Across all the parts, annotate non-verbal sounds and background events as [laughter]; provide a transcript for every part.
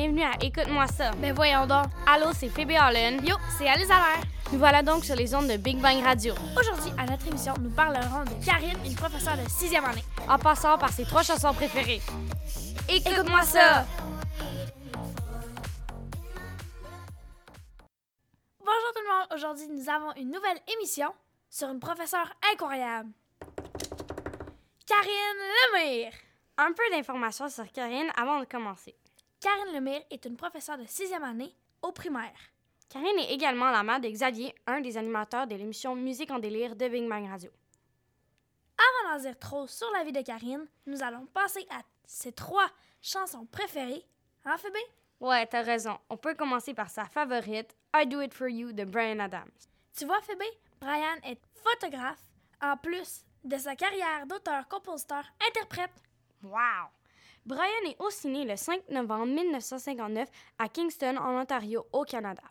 Bienvenue à Écoute-moi ça. Ben voyons donc. Allô, c'est Phoebe Allen. Yo, c'est Alice Allaire. Nous voilà donc sur les ondes de Big Bang Radio. Aujourd'hui, à notre émission, nous parlerons de Karine, une professeure de sixième année. En passant par ses trois chansons préférées. Écoute-moi ça. Bonjour tout le monde. Aujourd'hui, nous avons une nouvelle émission sur une professeure incroyable. Karine Lemire. Un peu d'informations sur Karine avant de commencer. Karine Lemire est une professeure de sixième année au primaire. Karine est également la mère de Xavier, un des animateurs de l'émission Musique en délire de Big Bang Radio. Avant d'en dire trop sur la vie de Karine, nous allons passer à ses trois chansons préférées. Hein, Phoebe? Ouais, t'as raison. On peut commencer par sa favorite, I Do It For You de Brian Adams. Tu vois, Phoebe, Brian est photographe en plus de sa carrière d'auteur, compositeur, interprète. Wow! Brian est aussi né le 5 novembre 1959 à Kingston, en Ontario, au Canada.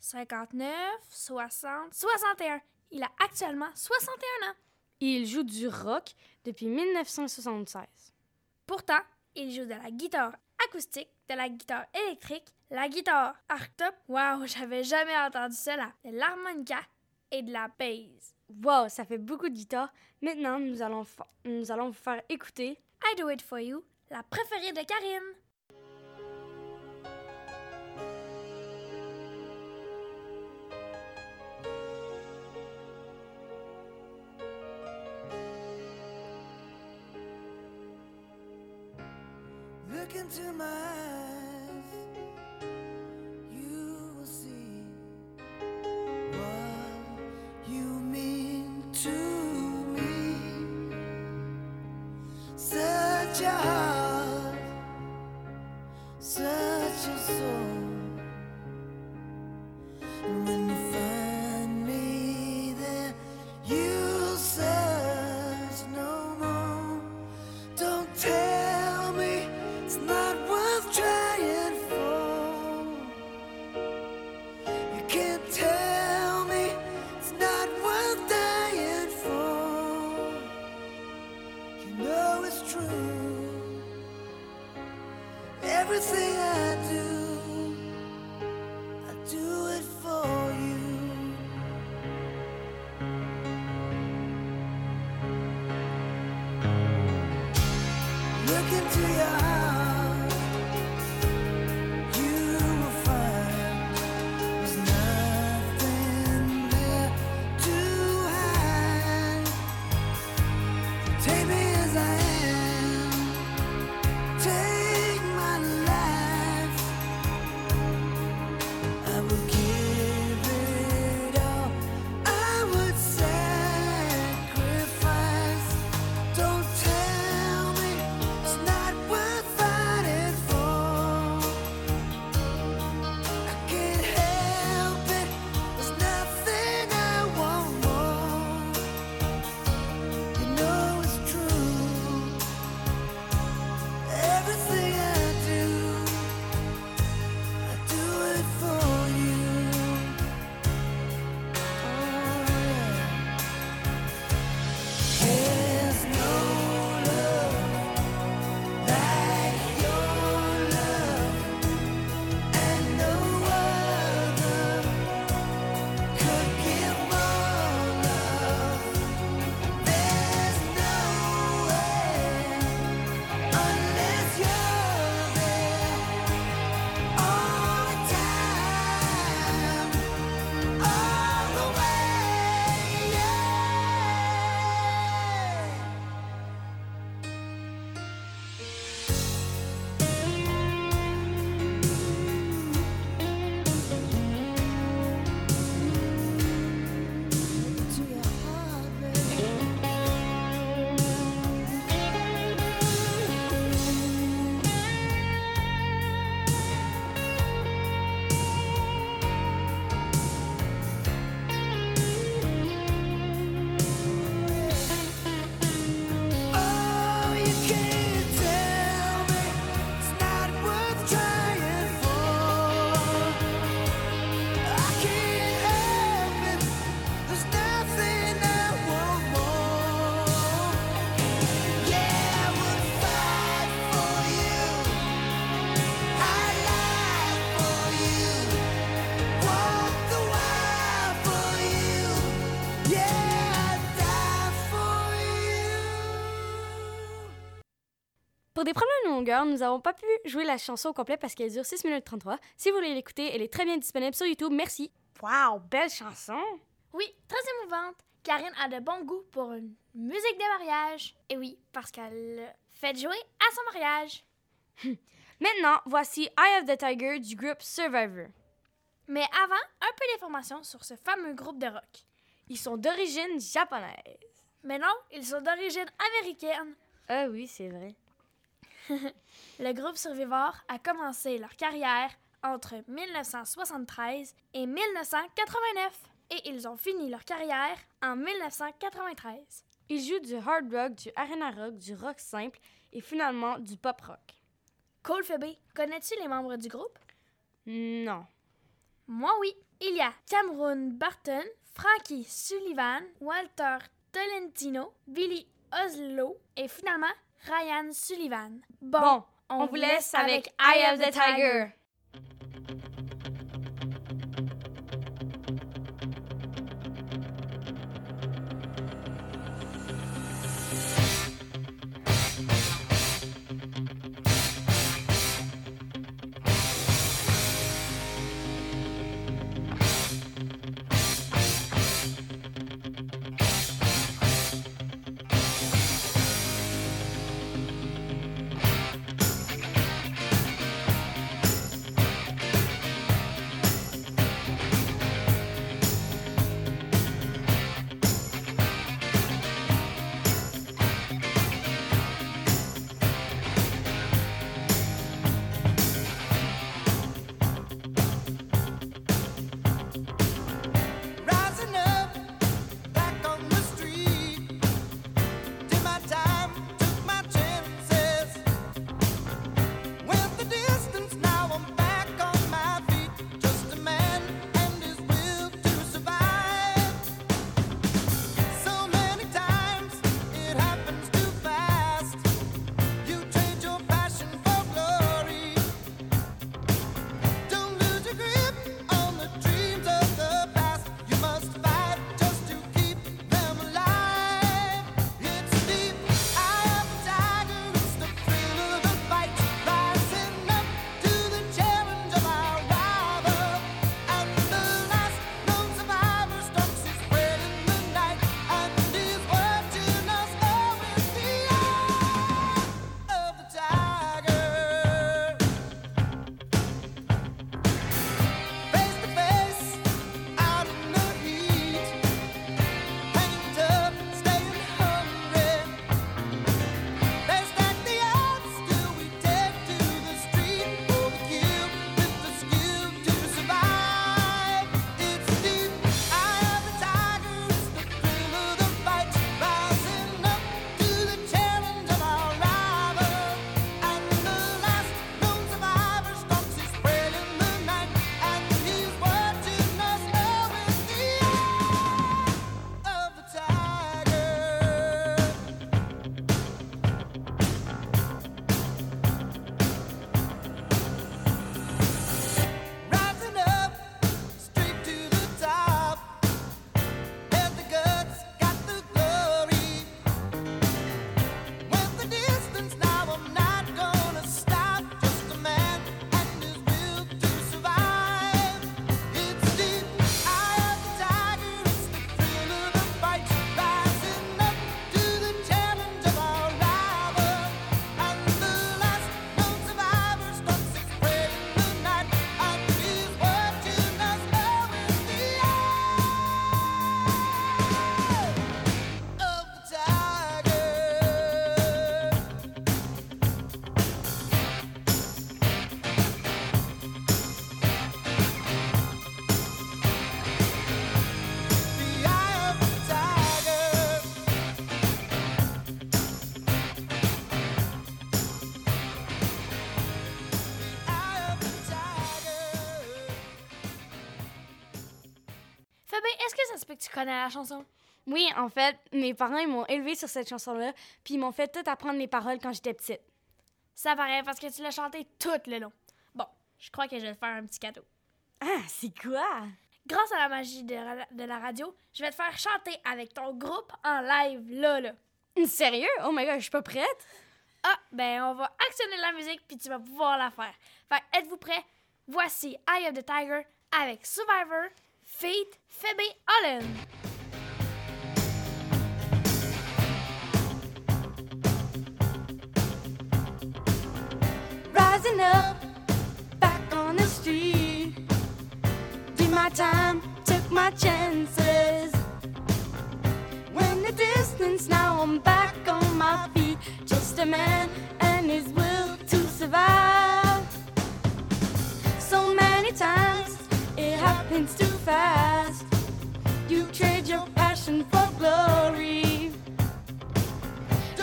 59, 60, 61. Il a actuellement 61 ans. Il joue du rock depuis 1976. Pourtant, il joue de la guitare acoustique, de la guitare électrique, la guitare arctop. Waouh, j'avais jamais entendu cela. De l'harmonica et de la bass. Wow, ça fait beaucoup de guitare. Maintenant, nous allons, nous allons vous faire écouter I Do It For You, la préférée de Karine. Such a soul. Do longueur, nous n'avons pas pu jouer la chanson au complet parce qu'elle dure 6 minutes 33. Si vous voulez l'écouter, elle est très bien disponible sur YouTube. Merci. Wow, belle chanson. Oui, très émouvante. Karine a de bon goût pour une musique de mariage. Et oui, parce qu'elle l'a fait jouer à son mariage. [laughs] Maintenant, voici Eye of the Tiger du groupe Survivor. Mais avant, un peu d'informations sur ce fameux groupe de rock. Ils sont d'origine japonaise. Mais non, ils sont d'origine américaine. Ah oui, c'est vrai. [laughs] Le groupe Survivor a commencé leur carrière entre 1973 et 1989 et ils ont fini leur carrière en 1993. Ils jouent du hard rock, du arena rock, du rock simple et finalement du pop rock. Cole Phoebe, connais-tu les membres du groupe? Non. Moi oui. Il y a Cameron Barton, Frankie Sullivan, Walter Tolentino, Billy Oslo et finalement Ryan Sullivan. Bon, on, vous laisse avec Eye of the Tiger. Connais la chanson? Oui, en fait, mes parents ils m'ont élevé sur cette chanson-là, puis ils m'ont fait tout apprendre les paroles quand j'étais petite. Ça paraît parce que tu l'as chanté tout le long. Bon, je crois que je vais te faire un petit cadeau. Ah, c'est quoi? Grâce à la magie de, ra- de la radio, je vais te faire chanter avec ton groupe en live là, là. Sérieux? Oh my god, je suis pas prête? Ah, ben on va actionner la musique puis tu vas pouvoir la faire. Fait êtes-vous prêts? Voici Eye of the Tiger avec Survivor, Feat, Phoebe Holland. Rising up, back on the street. Did my time, took my chances. When the distance, now I'm back on my feet. Just a man and his will to survive. So many times, it happens too fast. You trade your passion for glory.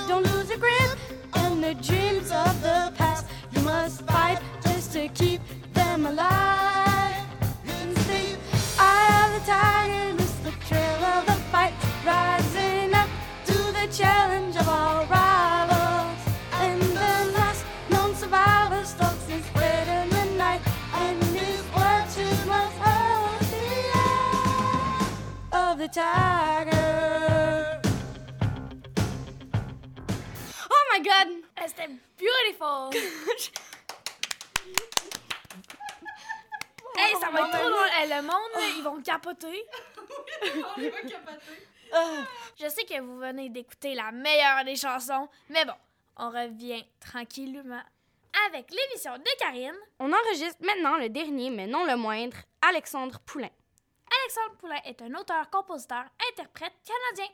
Don't lose your grip on the dreams of the past. You must fight just to keep them alive. Tiger. Oh my god! C'était beautiful! [laughs] hey, ça va être trop drôle. Le monde, là, ils vont capoter. [laughs] Je sais que vous venez d'écouter la meilleure des chansons, mais bon, on revient tranquillement avec l'émission de Karine. On enregistre maintenant le dernier, mais non le moindre, Alexandre Poulain. Alexandre Poulain est un auteur, compositeur, interprète canadien.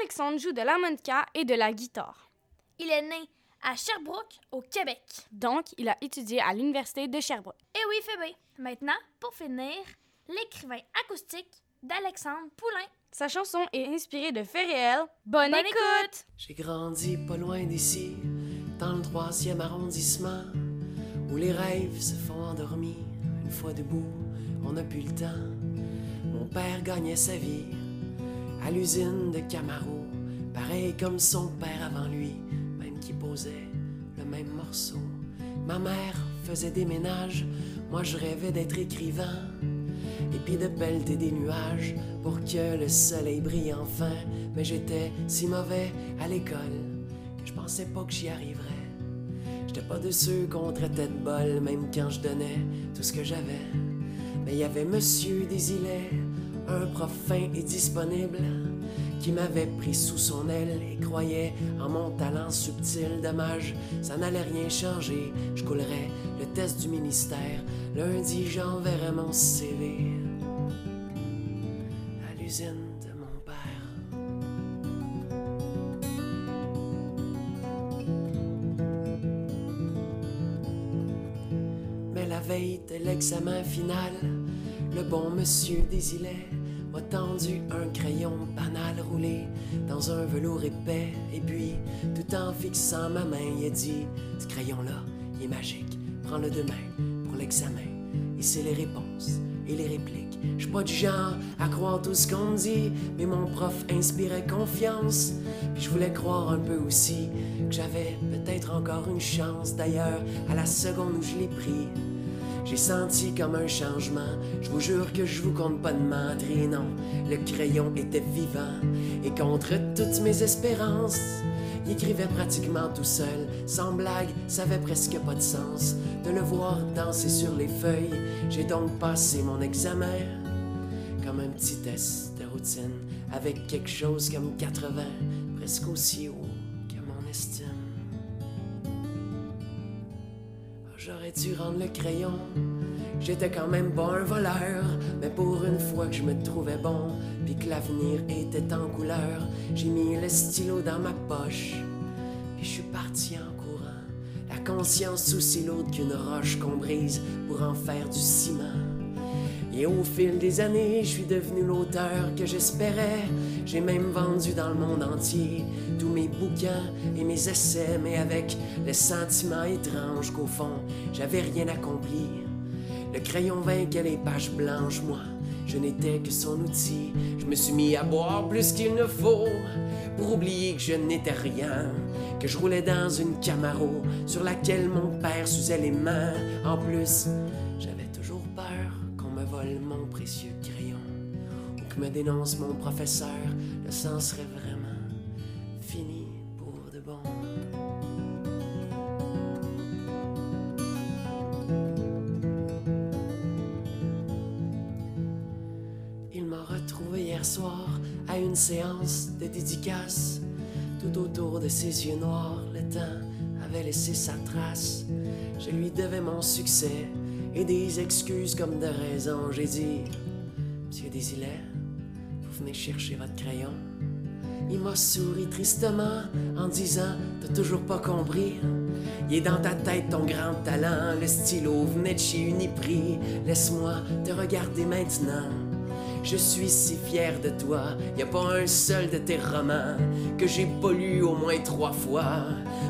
Alexandre joue de l'harmonica et de la guitare. Il est né à Sherbrooke, au Québec. Donc, il a étudié à l'Université de Sherbrooke. Et oui, Phoebe. Maintenant, pour finir, l'écrivain acoustique d'Alexandre Poulain. Sa chanson est inspirée de faits réels. Bonne, Bonne écoute! J'ai grandi pas loin d'ici, dans le troisième arrondissement, où les rêves se font endormis. Une fois debout, on n'a plus le temps. Mon père gagnait sa vie à l'usine de Camaro, pareil comme son père avant lui, même qui posait le même morceau. Ma mère faisait des ménages, moi je rêvais d'être écrivain. Et puis de pelleter des nuages pour que le soleil brille enfin. Mais j'étais si mauvais à l'école que je pensais pas que j'y arriverais. J'étais pas de ceux qu'on traitait de bol, même quand je donnais tout ce que j'avais. Il y avait Monsieur Desilets, un prof fin et disponible, qui m'avait pris sous son aile et croyait en mon talent subtil. Dommage, ça n'allait rien changer. Je coulerais le test du ministère. Lundi, j'enverrai mon CV L'examen final, le bon monsieur Désilet m'a tendu un crayon banal roulé dans un velours épais. Et puis, tout en fixant ma main, il a dit Ce crayon-là, il est magique. Prends-le demain pour l'examen. Et c'est les réponses et les répliques. Je suis pas du genre à croire tout ce qu'on dit, mais mon prof inspirait confiance. Puis je voulais croire un peu aussi que j'avais peut-être encore une chance. D'ailleurs, à la seconde où je l'ai pris, j'ai senti comme un changement. Je vous jure que je vous compte pas de mentir, non. Le crayon était vivant et contre toutes mes espérances, il écrivait pratiquement tout seul. Sans blague, ça avait presque pas de sens de le voir danser sur les feuilles. J'ai donc passé mon examen comme un petit test de routine avec quelque chose comme 80, presque aussi haut J'aurais dû rendre le crayon. J'étais quand même pas un voleur, mais pour une fois que je me trouvais bon, puis que l'avenir était en couleur, j'ai mis le stylo dans ma poche, puis je suis parti en courant. La conscience aussi lourde qu'une roche qu'on brise pour en faire du ciment. Et au fil des années, je suis devenu l'auteur que j'espérais. J'ai même vendu dans le monde entier tous mes bouquins et mes essais, mais avec le sentiment étrange qu'au fond, j'avais rien accompli. Le crayon vainquait les pages blanches, moi, je n'étais que son outil. Je me suis mis à boire plus qu'il ne faut pour oublier que je n'étais rien, que je roulais dans une Camaro sur laquelle mon père s'usait les mains. En plus, j'avais toujours peur qu'on me vole mon précieux crayon me dénonce mon professeur, le sang serait vraiment fini pour de bon. Il m'a retrouvé hier soir à une séance de dédicace. Tout autour de ses yeux noirs, le temps avait laissé sa trace. Je lui devais mon succès et des excuses comme de raison. J'ai dit, Monsieur Désilet, venez chercher votre crayon. Il m'a souri tristement en disant T'as toujours pas compris. Il est dans ta tête ton grand talent. Le stylo venait de chez Uniprix. Laisse-moi te regarder maintenant. Je suis si fier de toi. Y a pas un seul de tes romans que j'ai pas lu au moins trois fois.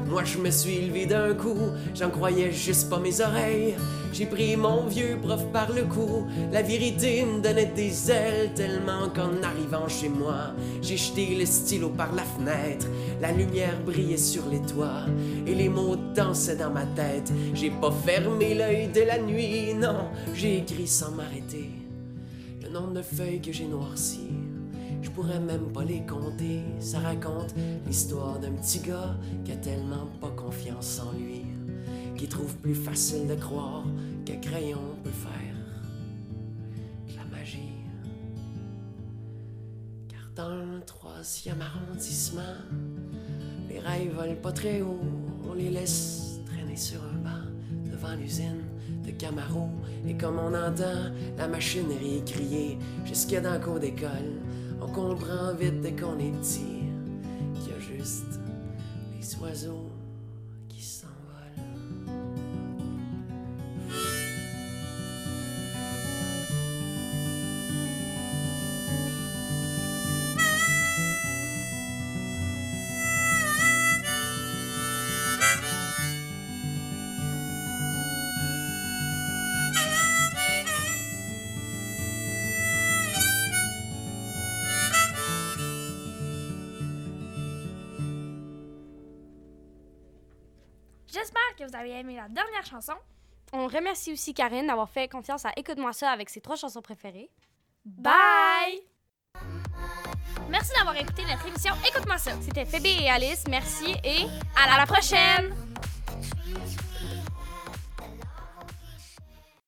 Moi, je me suis levé d'un coup. J'en croyais juste pas mes oreilles. J'ai pris mon vieux prof par le cou. La vérité me donnait des ailes tellement qu'en arrivant chez moi, j'ai jeté le stylo par la fenêtre. La lumière brillait sur les toits et les mots dansaient dans ma tête. J'ai pas fermé l'œil de la nuit, non, j'ai écrit sans m'arrêter. Le nombre de feuilles que j'ai noircies, je pourrais même pas les compter. Ça raconte l'histoire d'un petit gars qui a tellement pas confiance en lui, qui trouve plus facile de croire qu'un crayon peut faire la magie. Car dans le troisième arrondissement, les rails volent pas très haut, on les laisse traîner sur un banc devant l'usine Et comme on entend la machinerie crier jusque dans le cours d'école, on comprend vite dès qu'on est petit qu'il y a juste les oiseaux que vous avez aimé la dernière chanson. On remercie aussi Karine d'avoir fait confiance à Écoute-moi ça avec ses trois chansons préférées. Bye! Merci d'avoir écouté notre émission Écoute-moi ça. C'était Phoebe et Alice, merci et À la, prochaine. prochaine.